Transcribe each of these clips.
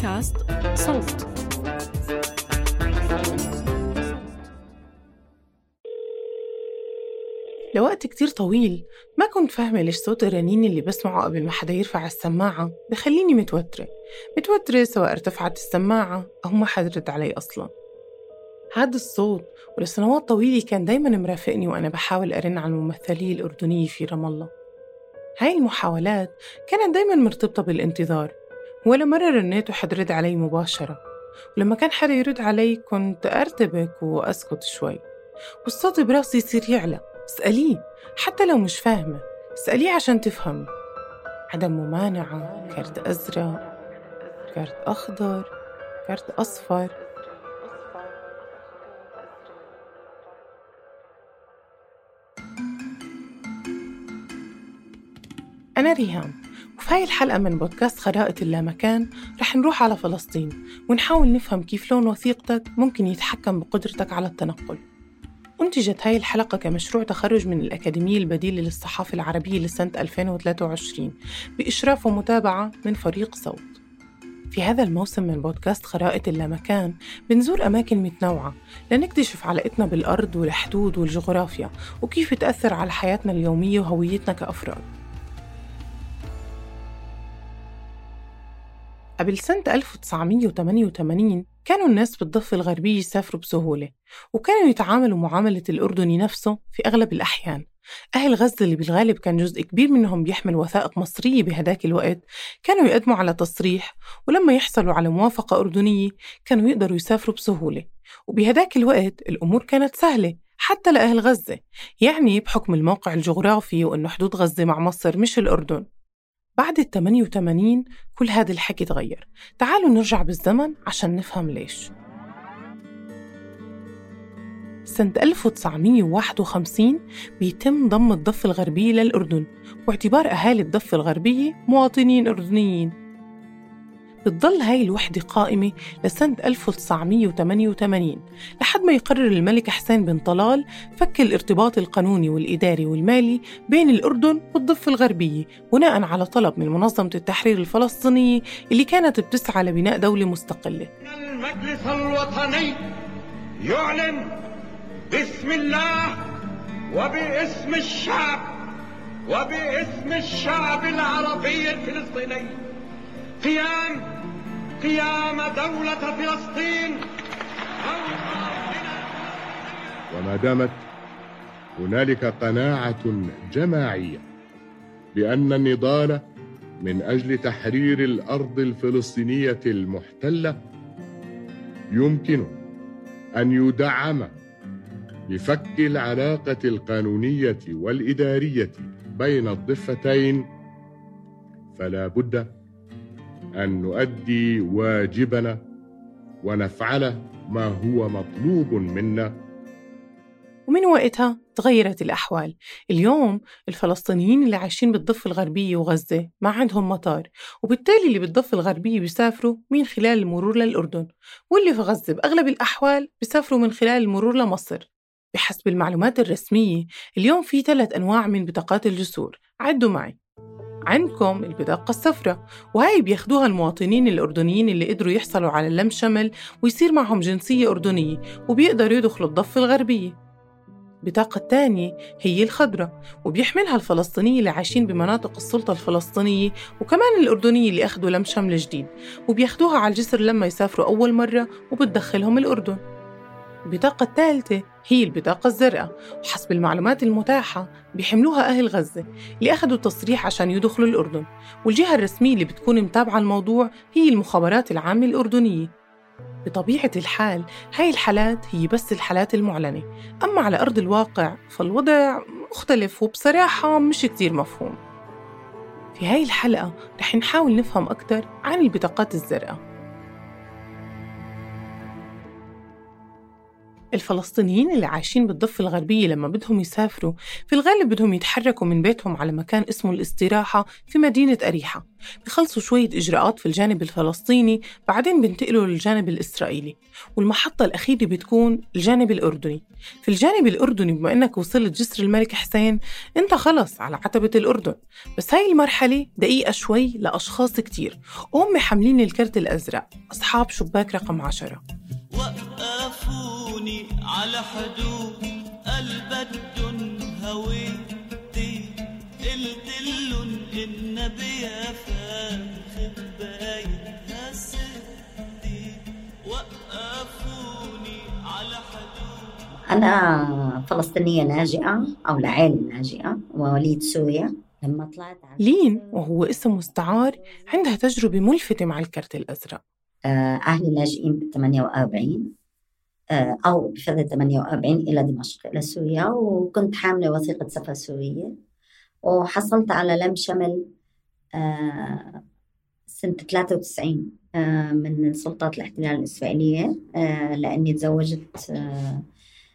بودكاست صوت. لوقت كتير طويل ما كنت فاهمة ليش صوت الرنين اللي بسمعه قبل ما حدا يرفع السماعة بخليني متوترة. متوترة سواء ارتفعت السماعة أو ما حد رد علي أصلا. هذا الصوت ولسنوات طويلة كان دايما مرافقني وأنا بحاول أرن على الممثلية الأردنية في رام الله. هاي المحاولات كانت دايما مرتبطة بالانتظار. ولا مرة رنيت وحد رد علي مباشرة. ولما كان حدا يرد علي كنت أرتبك وأسكت شوي. والصوت براسي يصير يعلى. اسأليه حتى لو مش فاهمة. اسأليه عشان تفهمي عدم ممانعة. كارت أزرق. كارت أخضر. كارت أصفر. أنا ريهام. وفي هاي الحلقة من بودكاست خرائط اللامكان رح نروح على فلسطين ونحاول نفهم كيف لون وثيقتك ممكن يتحكم بقدرتك على التنقل. أنتجت هاي الحلقة كمشروع تخرج من الأكاديمية البديلة للصحافة العربية لسنة 2023 بإشراف ومتابعة من فريق صوت. في هذا الموسم من بودكاست خرائط اللامكان بنزور أماكن متنوعة لنكتشف علاقتنا بالأرض والحدود والجغرافيا وكيف تأثر على حياتنا اليومية وهويتنا كأفراد. قبل سنة 1988 كانوا الناس بالضفة الغربية يسافروا بسهولة وكانوا يتعاملوا معاملة الأردني نفسه في أغلب الأحيان. أهل غزة اللي بالغالب كان جزء كبير منهم بيحمل وثائق مصرية بهداك الوقت كانوا يقدموا على تصريح ولما يحصلوا على موافقة أردنية كانوا يقدروا يسافروا بسهولة. وبهداك الوقت الأمور كانت سهلة حتى لأهل غزة يعني بحكم الموقع الجغرافي وأنه حدود غزة مع مصر مش الأردن. بعد ال 88 كل هذا الحكي تغير. تعالوا نرجع بالزمن عشان نفهم ليش. سنة 1951 بيتم ضم الضفة الغربية للأردن واعتبار أهالي الضفة الغربية مواطنين أردنيين. بتضل هاي الوحدة قائمة لسنة 1988 لحد ما يقرر الملك حسين بن طلال فك الارتباط القانوني والإداري والمالي بين الأردن والضفة الغربية بناء على طلب من منظمة التحرير الفلسطينية اللي كانت بتسعى لبناء دولة مستقلة. المجلس الوطني يعلن باسم الله وباسم الشعب وباسم الشعب العربي الفلسطيني. قيام قيام دولة فلسطين. وما دامت هنالك قناعة جماعية بأن النضال من أجل تحرير الأرض الفلسطينية المحتلة يمكن أن يدعم بفك العلاقة القانونية والإدارية بين الضفتين فلا بد أن نؤدي واجبنا ونفعل ما هو مطلوب منا. ومن وقتها تغيرت الأحوال. اليوم الفلسطينيين اللي عايشين بالضفة الغربية وغزة ما عندهم مطار وبالتالي اللي بالضفة الغربية بيسافروا من خلال المرور للأردن واللي في غزة بأغلب الأحوال بيسافروا من خلال المرور لمصر. بحسب المعلومات الرسمية اليوم في ثلاث أنواع من بطاقات الجسور. عدوا معي. عندكم البطاقة الصفراء. وهي بياخدوها المواطنين الأردنيين اللي قدروا يحصلوا على اللم شمل ويصير معهم جنسية أردنية وبيقدروا يدخلوا الضفة الغربية. البطاقة الثانية هي الخضراء وبيحملها الفلسطينية اللي عايشين بمناطق السلطة الفلسطينية وكمان الأردنية اللي أخدوا لم شمل جديد. وبياخدوها على الجسر لما يسافروا أول مرة وبتدخلهم الأردن. البطاقة الثالثة هي البطاقة الزرقاء وحسب المعلومات المتاحة بيحملوها أهل غزة اللي أخذوا تصريح عشان يدخلوا الأردن. والجهة الرسمية اللي بتكون متابعة الموضوع هي المخابرات العامة الأردنية. بطبيعة الحال هاي الحالات هي بس الحالات المعلنة. أما على أرض الواقع فالوضع مختلف وبصراحة مش كتير مفهوم. في هاي الحلقة رح نحاول نفهم أكثر عن البطاقات الزرقاء. الفلسطينيين اللي عايشين بالضفة الغربية لما بدهم يسافروا في الغالب بدهم يتحركوا من بيتهم على مكان اسمه الاستراحة في مدينة أريحة. بخلصوا شوية إجراءات في الجانب الفلسطيني بعدين بينتقلوا للجانب الإسرائيلي. والمحطة الأخيرة بتكون الجانب الأردني. في الجانب الأردني بما أنك وصلت جسر الملك حسين أنت خلص على عتبة الأردن. بس هاي المرحلة دقيقة شوي لأشخاص كتير. وهم حاملين الكرت الأزرق أصحاب شباك رقم عشرة. وقفوني على حدود البدن هويتي قلت لهم النبي يا فاخر بايتها ستي. وقفوني على حدود. أنا فلسطينية لاجئة أو لعائلة لاجئة ووليد سوريا. لما طلعت على لين وهو اسم مستعار عندها تجربة ملفتة مع الكرت الأزرق. آه، أهلي لاجئين بال 48 آه، أو بفترة 48 إلى دمشق إلى سوريا وكنت حاملة وثيقة سفر سورية وحصلت على لم شمل آه، سنة 93 آه، من سلطات الاحتلال الإسرائيلية آه، لأني تزوجت آه،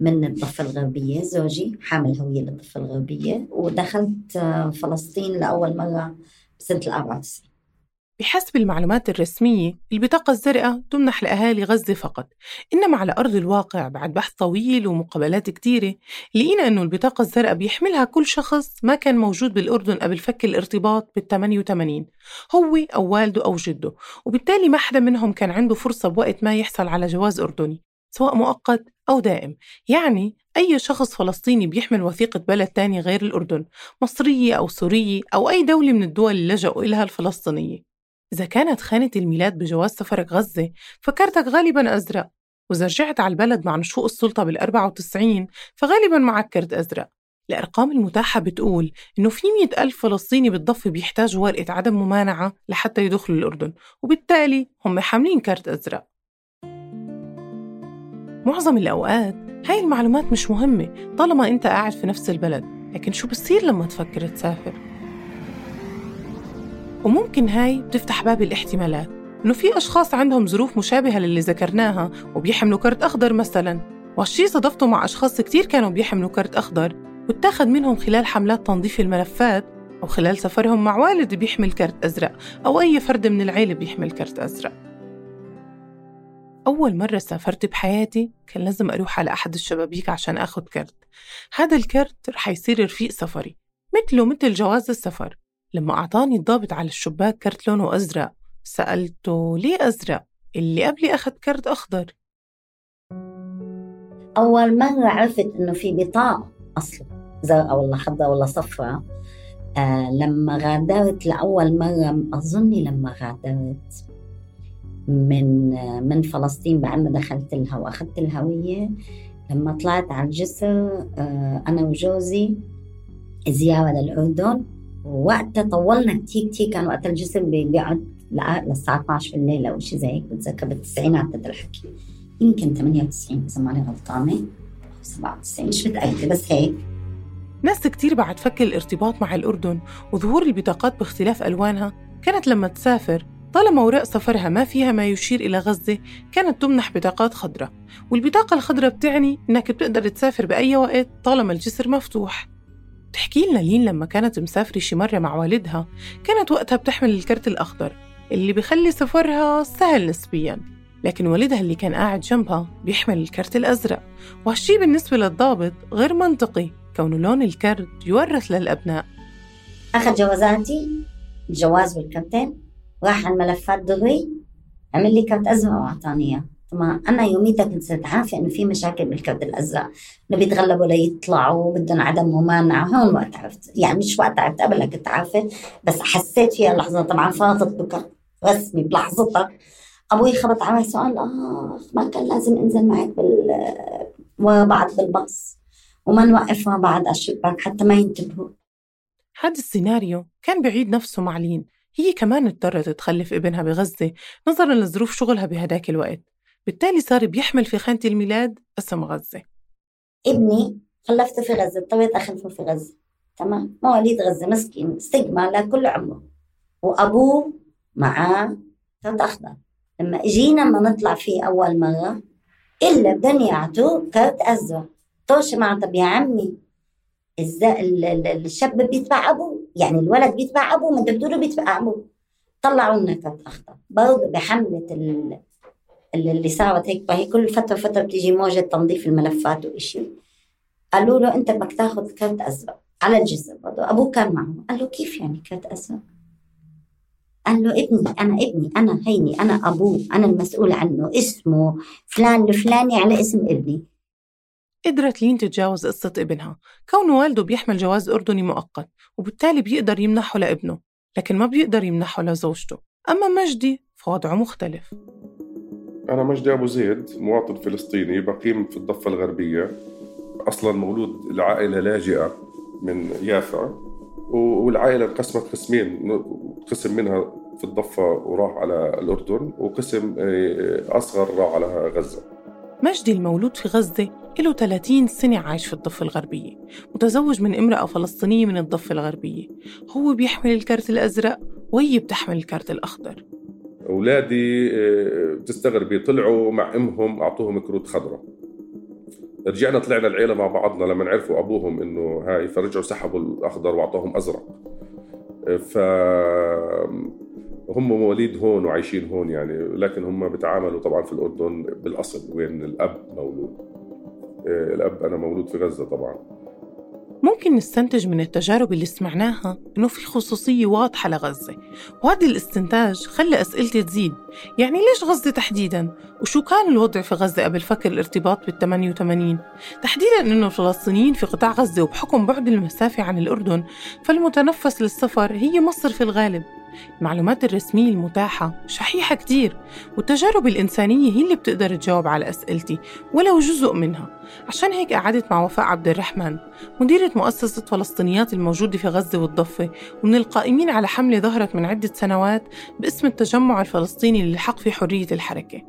من الضفة الغربية زوجي حامل هوية للضفة الغربية ودخلت آه، فلسطين لأول مرة بسنة ال 94 بحسب المعلومات الرسمية البطاقة الزرقاء تمنح لأهالي غزة فقط. إنما على أرض الواقع بعد بحث طويل ومقابلات كتيرة لقينا أنه البطاقة الزرقاء بيحملها كل شخص ما كان موجود بالأردن قبل فك الارتباط بال 88 هو أو والده أو جده. وبالتالي ما حدا منهم كان عنده فرصة بوقت ما يحصل على جواز أردني سواء مؤقت أو دائم. يعني أي شخص فلسطيني بيحمل وثيقة بلد تاني غير الأردن مصرية أو سورية أو أي دولة من الدول اللي لجأوا إلها الفلسطينية. إذا كانت خانة الميلاد بجواز سفرك غزة فكرتك غالبا أزرق. وإذا رجعت على البلد مع نشوء السلطة بال 94 فغالبا معك كرت أزرق. الأرقام المتاحة بتقول إنه في مئة ألف فلسطيني بالضفة بيحتاجوا ورقة عدم ممانعة لحتى يدخلوا الأردن وبالتالي هم حاملين كارت أزرق. معظم الأوقات هاي المعلومات مش مهمة طالما أنت قاعد في نفس البلد لكن شو بصير لما تفكر تسافر؟ وممكن هاي بتفتح باب الاحتمالات. إنه في أشخاص عندهم ظروف مشابهة للي ذكرناها وبيحملوا كرت أخضر مثلاً. وهالشي صادفته مع أشخاص كتير كانوا بيحملوا كرت أخضر واتاخد منهم خلال حملات تنظيف الملفات أو خلال سفرهم مع والد بيحمل كرت أزرق أو أي فرد من العيلة بيحمل كرت أزرق. أول مرة سافرت بحياتي كان لازم أروح على أحد الشبابيك عشان أخد كرت. هذا الكرت رح يصير رفيق سفري مثله مثل جواز السفر. لما أعطاني الضابط على الشباك كرت لونه أزرق سألته ليه أزرق؟ اللي قبلي أخذ كرت أخضر. أول مرة عرفت إنه في بطاقة أصلا زرقاء ولا خضراء ولا صفراء آه لما غادرت لأول مرة أظني لما غادرت من من فلسطين بعد ما دخلت لها وأخذت الهوية لما طلعت على الجسر آه أنا وجوزي زيارة للأردن. ووقتها طولنا كتير كتير كان وقت الجسر بي- بيقعد للساعة 12 بالليل أو شيء زي هيك بتذكر بالتسعينات هذا الحكي. يمكن 98 إذا ماني غلطانة. أو 97 مش متأكدة بس هيك. ناس كتير بعد فك الارتباط مع الأردن وظهور البطاقات باختلاف ألوانها. كانت لما تسافر طالما أوراق سفرها ما فيها ما يشير إلى غزة كانت تمنح بطاقات خضراء. والبطاقة الخضراء بتعني إنك بتقدر تسافر بأي وقت طالما الجسر مفتوح. بتحكي لنا لين لما كانت مسافرة شي مرة مع والدها كانت وقتها بتحمل الكرت الأخضر اللي بخلي سفرها سهل نسبياً لكن والدها اللي كان قاعد جنبها بيحمل الكرت الأزرق. وهالشي بالنسبة للضابط غير منطقي كون لون الكرت يورث للأبناء. أخذ جوازاتي الجواز والكرتين؟ راح على الملفات دغري؟ عمل لي كرت أزرق وأعطاني إياه. طبعا أنا يوميتها كنت صرت عارفة إنه في مشاكل بالكرت الأزرق. إنه بيتغلبوا ليطلعوا بدهم عدم ممانعة هون وقت عرفت. يعني مش وقت عرفت قبل كنت عارفة بس حسيت فيها لحظة طبعا فاضت بكرت رسمي بلحظتها أبوي خبط على سؤال آه ما كان لازم أنزل معك بال ورا بعض بالباص. وما نوقف ورا بعض على الشباك حتى ما ينتبهوا. هذا السيناريو كان بعيد نفسه مع لين. هي كمان اضطرت تخلف ابنها بغزة نظرا لظروف شغلها بهداك الوقت. بالتالي صار بيحمل في خانة الميلاد اسم غزة. ابني خلفته في غزة اضطريت أخلفه في غزة تمام؟ مواليد غزة مسكين استجمع لكل عمره. وأبوه معاه كرت أخضر لما إجينا ما نطلع فيه أول مرة إلا بدهم يعطوه كارت أزرق. طوش مع طب يا عمي الشاب بيتبع أبوه يعني الولد بيتبع أبوه ما أنت بتقولوا بيتبع أبوه. طلعوا لنا كارت أخضر. برضه. ال- اللي صارت هيك فهي كل فترة فتره بتيجي موجة تنظيف الملفات وإشي. قالوا له أنت بدك تاخذ كارت أزرق على الجسر برضه أبوه كان معه. قال له كيف يعني كارت أزرق؟ قال له ابني أنا ابني أنا هيني أنا أبوه أنا المسؤول عنه اسمه فلان الفلاني على اسم ابني. قدرت لين تتجاوز قصة ابنها. كون والده بيحمل جواز أردني مؤقت وبالتالي بيقدر يمنحه لابنه لكن ما بيقدر يمنحه لزوجته. أما مجدي فوضعه مختلف. أنا مجدي أبو زيد مواطن فلسطيني بقيم في الضفة الغربية. أصلا مولود لعائلة لاجئة من يافا والعائلة انقسمت قسمين قسم منها في الضفة وراح على الأردن وقسم آه، أصغر راح على غزة. مجدي المولود في غزة له 30 سنة عايش في الضفة الغربية. متزوج من امرأة فلسطينية من الضفة الغربية. هو بيحمل الكارت الأزرق وهي بتحمل الكارت الأخضر. أولادي آه، بتستغربي طلعوا مع أمهم أعطوهم كروت خضراء. رجعنا طلعنا العيلة مع بعضنا لما عرفوا أبوهم إنه هاي فرجعوا سحبوا الأخضر وأعطوهم أزرق. ف هم مواليد هون وعايشين هون يعني لكن هم بيتعاملوا طبعا في الأردن بالأصل وين الأب مولود. آه، الأب أنا مولود في غزة طبعا. ممكن نستنتج من التجارب اللي سمعناها إنه في خصوصية واضحة لغزة. وهذا الاستنتاج خلى أسئلتي تزيد. يعني ليش غزة تحديداً؟ وشو كان الوضع في غزة قبل فكر الارتباط بال 88 تحديداً إنه الفلسطينيين في قطاع غزة وبحكم بعد المسافة عن الأردن فالمتنفس للسفر هي مصر في الغالب. المعلومات الرسمية المتاحة شحيحة كتير والتجارب الإنسانية هي اللي بتقدر تجاوب على أسئلتي ولو جزء منها. عشان هيك قعدت مع وفاء عبد الرحمن مديرة مؤسسة فلسطينيات الموجودة في غزة والضفة ومن القائمين على حملة ظهرت من عدة سنوات باسم التجمع الفلسطيني للحق في حرية الحركة.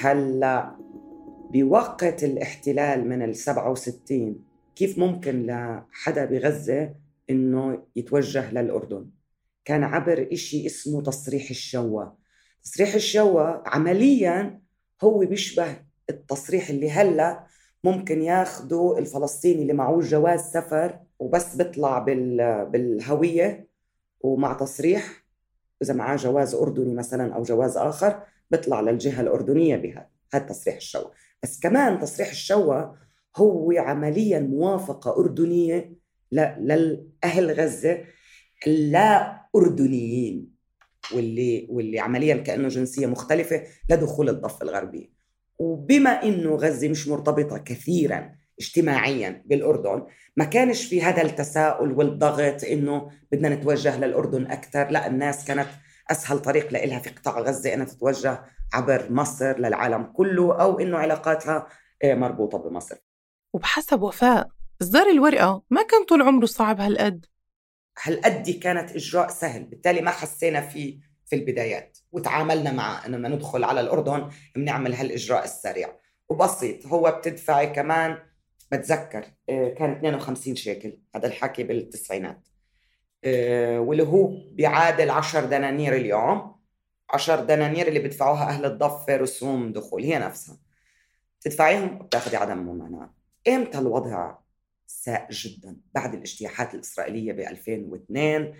هلا بوقت الاحتلال من ال 67 كيف ممكن لحدا بغزة إنه يتوجه للأردن. كان عبر إشي اسمه تصريح الشوا تصريح الشوا عمليا هو بيشبه التصريح اللي هلأ ممكن ياخده الفلسطيني اللي معه جواز سفر وبس بيطلع بال بالهوية ومع تصريح إذا معاه جواز أردني مثلا أو جواز آخر بيطلع للجهة الأردنية بهذا هذا تصريح الشوا بس كمان تصريح الشوا هو عمليا موافقة أردنية ل- للأهل غزة اللا أردنيين واللي واللي عمليا كأنه جنسية مختلفة لدخول الضفة الغربية. وبما إنه غزة مش مرتبطة كثيرا اجتماعيا بالأردن ما كانش في هذا التساؤل والضغط إنه بدنا نتوجه للأردن أكثر. لا الناس كانت أسهل طريق لإلها في قطاع غزة أنها تتوجه عبر مصر للعالم كله أو إنه علاقاتها آه، مربوطة بمصر. وبحسب وفاء إصدار الورقة ما كان طول عمره صعب هالقد؟ هالقد كانت إجراء سهل بالتالي ما حسينا فيه في البدايات وتعاملنا مع إنه لما ندخل على الأردن بنعمل هالإجراء السريع. وبسيط هو بتدفعي كمان بتذكر آه، كان 52 شيكل هذا الحكي بالتسعينات. آه، واللي هو بيعادل 10 دنانير اليوم 10 دنانير اللي بيدفعوها أهل الضفة رسوم دخول هي نفسها. تدفعيهم وبتاخذي عدم ممانعة. إمتى الوضع ساء جدا. بعد الاجتياحات الإسرائيلية ب 2002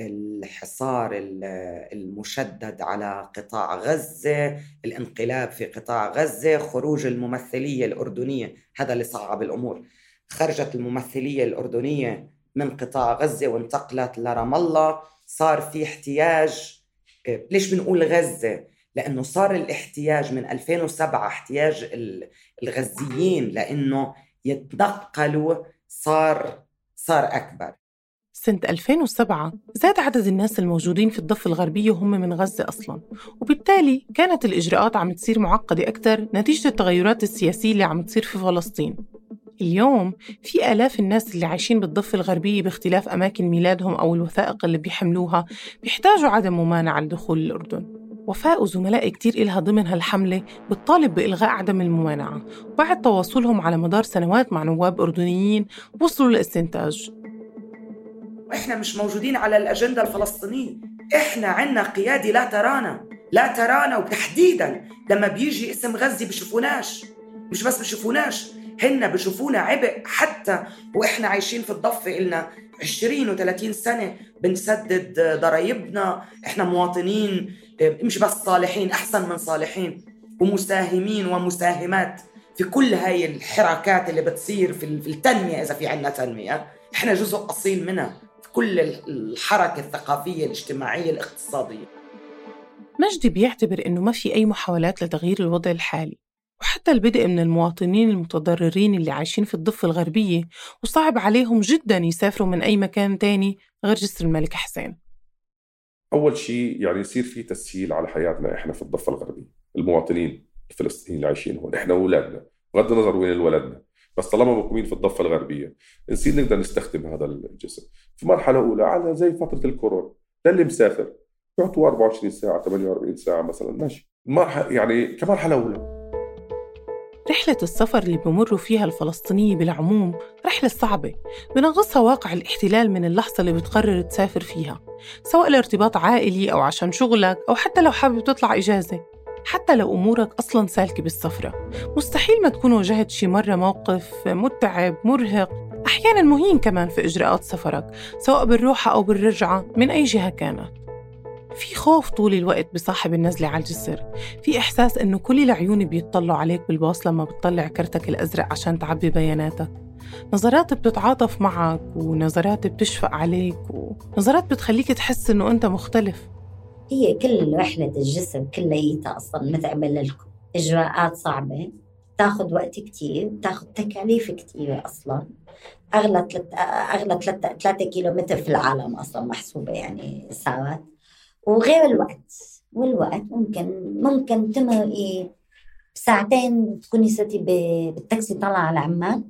الحصار ال- المشدد على قطاع غزة الانقلاب في قطاع غزة خروج الممثلية الأردنية هذا اللي صعب الأمور. خرجت الممثلية الأردنية من قطاع غزة وانتقلت لرام الله. صار في احتياج ليش بنقول غزة؟ لأنه صار الاحتياج من 2007 احتياج ال- الغزيين لأنه يتنقلوا صار صار أكبر. سنة 2007 زاد عدد الناس الموجودين في الضفة الغربية وهم من غزة أصلاً وبالتالي كانت الإجراءات عم تصير معقدة أكثر نتيجة التغيرات السياسية اللي عم تصير في فلسطين. اليوم في آلاف الناس اللي عايشين بالضفة الغربية باختلاف أماكن ميلادهم أو الوثائق اللي بيحملوها بيحتاجوا عدم ممانعة لدخول الأردن. وفاء وزملاء كتير إلها ضمن هالحملة بتطالب بإلغاء عدم الممانعة وبعد تواصلهم على مدار سنوات مع نواب أردنيين وصلوا لاستنتاج إحنا مش موجودين على الأجندة الفلسطينية. إحنا عنا قياده لا ترانا. لا ترانا وتحديدا لما بيجي اسم غزة بشوفوناش. مش بس بشوفوناش هن بشوفونا عبء حتى وإحنا عايشين في الضفة إلنا. 20 و30 سنة بنسدد ضرايبنا. إحنا مواطنين مش بس صالحين أحسن من صالحين ومساهمين ومساهمات. في كل هاي الحركات اللي بتصير في التنمية إذا في عندنا تنمية إحنا جزء أصيل منها. في كل الحركة الثقافية الاجتماعية الاقتصادية. مجدي بيعتبر إنه ما في أي محاولات لتغيير الوضع الحالي. وحتى البدء من المواطنين المتضررين اللي عايشين في الضفة الغربية وصعب عليهم جدا يسافروا من أي مكان تاني غير جسر الملك حسين. أول شيء يعني يصير في تسهيل على حياتنا إحنا في الضفة الغربية المواطنين الفلسطينيين اللي عايشين هون إحنا وأولادنا بغض النظر وين ولدنا. بس طالما مقيمين في الضفة الغربية نصير نقدر نستخدم هذا الجسر. في مرحلة أولى على زي فترة الكورونا للي مسافر يعطوا 24 ساعة 48 ساعة مثلا ماشي. ما يعني كمرحلة أولى. رحلة السفر اللي بمروا فيها الفلسطينية بالعموم رحلة صعبة بنغصها واقع الاحتلال من اللحظة اللي بتقرر تسافر فيها سواء لارتباط عائلي أو عشان شغلك أو حتى لو حابب تطلع إجازة حتى لو أمورك أصلا سالكة بالسفرة. مستحيل ما تكون واجهت شي مرة موقف متعب مرهق أحيانا مهين كمان في إجراءات سفرك سواء بالروحة أو بالرجعة من أي جهة كانت. في خوف طول الوقت بصاحب النزلة على الجسر. في إحساس إنه كل العيون بيطلعوا عليك بالباص لما بتطلع كرتك الأزرق عشان تعبي بياناتك. نظرات بتتعاطف معك ونظرات بتشفق عليك ونظرات بتخليك تحس إنه أنت مختلف. هي كل رحلة الجسر كليتها أصلا متعبة لكم. إجراءات صعبة. تاخذ وقت كتير تاخذ تكاليف كتير أصلا. أغلى ثلاثة أغلى ثلاثة كيلو متر في العالم أصلا محسوبة يعني ساعات. وغير الوقت والوقت ممكن ممكن تمر إيه ساعتين تكوني ستي بالتاكسي طالعة على عمان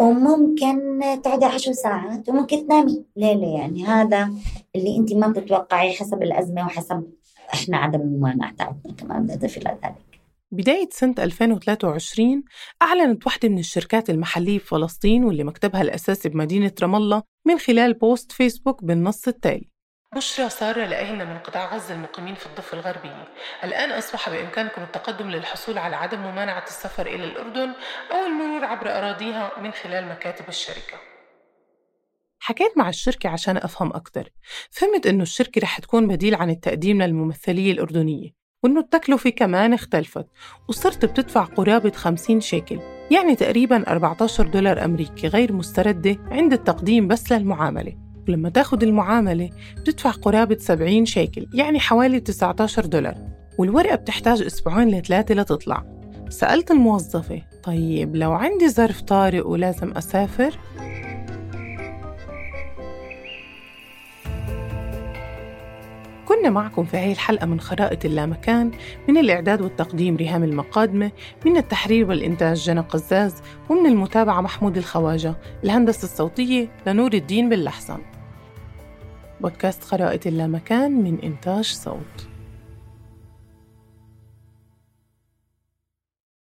وممكن تقعدي عشر ساعات وممكن تنامي ليلة. يعني هذا اللي انت ما بتتوقعي حسب الأزمة وحسب إحنا عدم الممانعة تاعتنا كمان بنضيف إلى ذلك. بداية سنة 2023 أعلنت واحدة من الشركات المحلية في فلسطين واللي مكتبها الأساسي بمدينة رام الله من خلال post Facebook بالنص التالي. بشرى سارة لأهلنا من قطاع غزة المقيمين في الضفة الغربية؟ الآن أصبح بإمكانكم التقدم للحصول على عدم ممانعة السفر إلى الأردن أو المرور عبر أراضيها من خلال مكاتب الشركة. حكيت مع الشركة عشان أفهم أكثر فهمت إنه الشركة رح تكون بديل عن التقديم للممثلية الأردنية وإنه التكلفة كمان اختلفت وصرت بتدفع قرابة 50 شيكل يعني تقريبا 14 دولار أمريكي غير مستردة عند التقديم بس للمعاملة. ولما تاخد المعاملة بتدفع قرابة 70 شيكل يعني حوالي 19 دولار. والورقة بتحتاج أسبوعين لثلاثة لتطلع. سألت الموظفة طيب لو عندي ظرف طارئ ولازم أسافر؟ كنا معكم في هاي الحلقة من خرائط اللامكان من الإعداد والتقديم ريهام المقادمة من التحرير والإنتاج جنى قزاز ومن المتابعة محمود الخواجة. الهندسة الصوتية لنور الدين باللحسن بودكاست خرائط اللامكان من إنتاج صوت.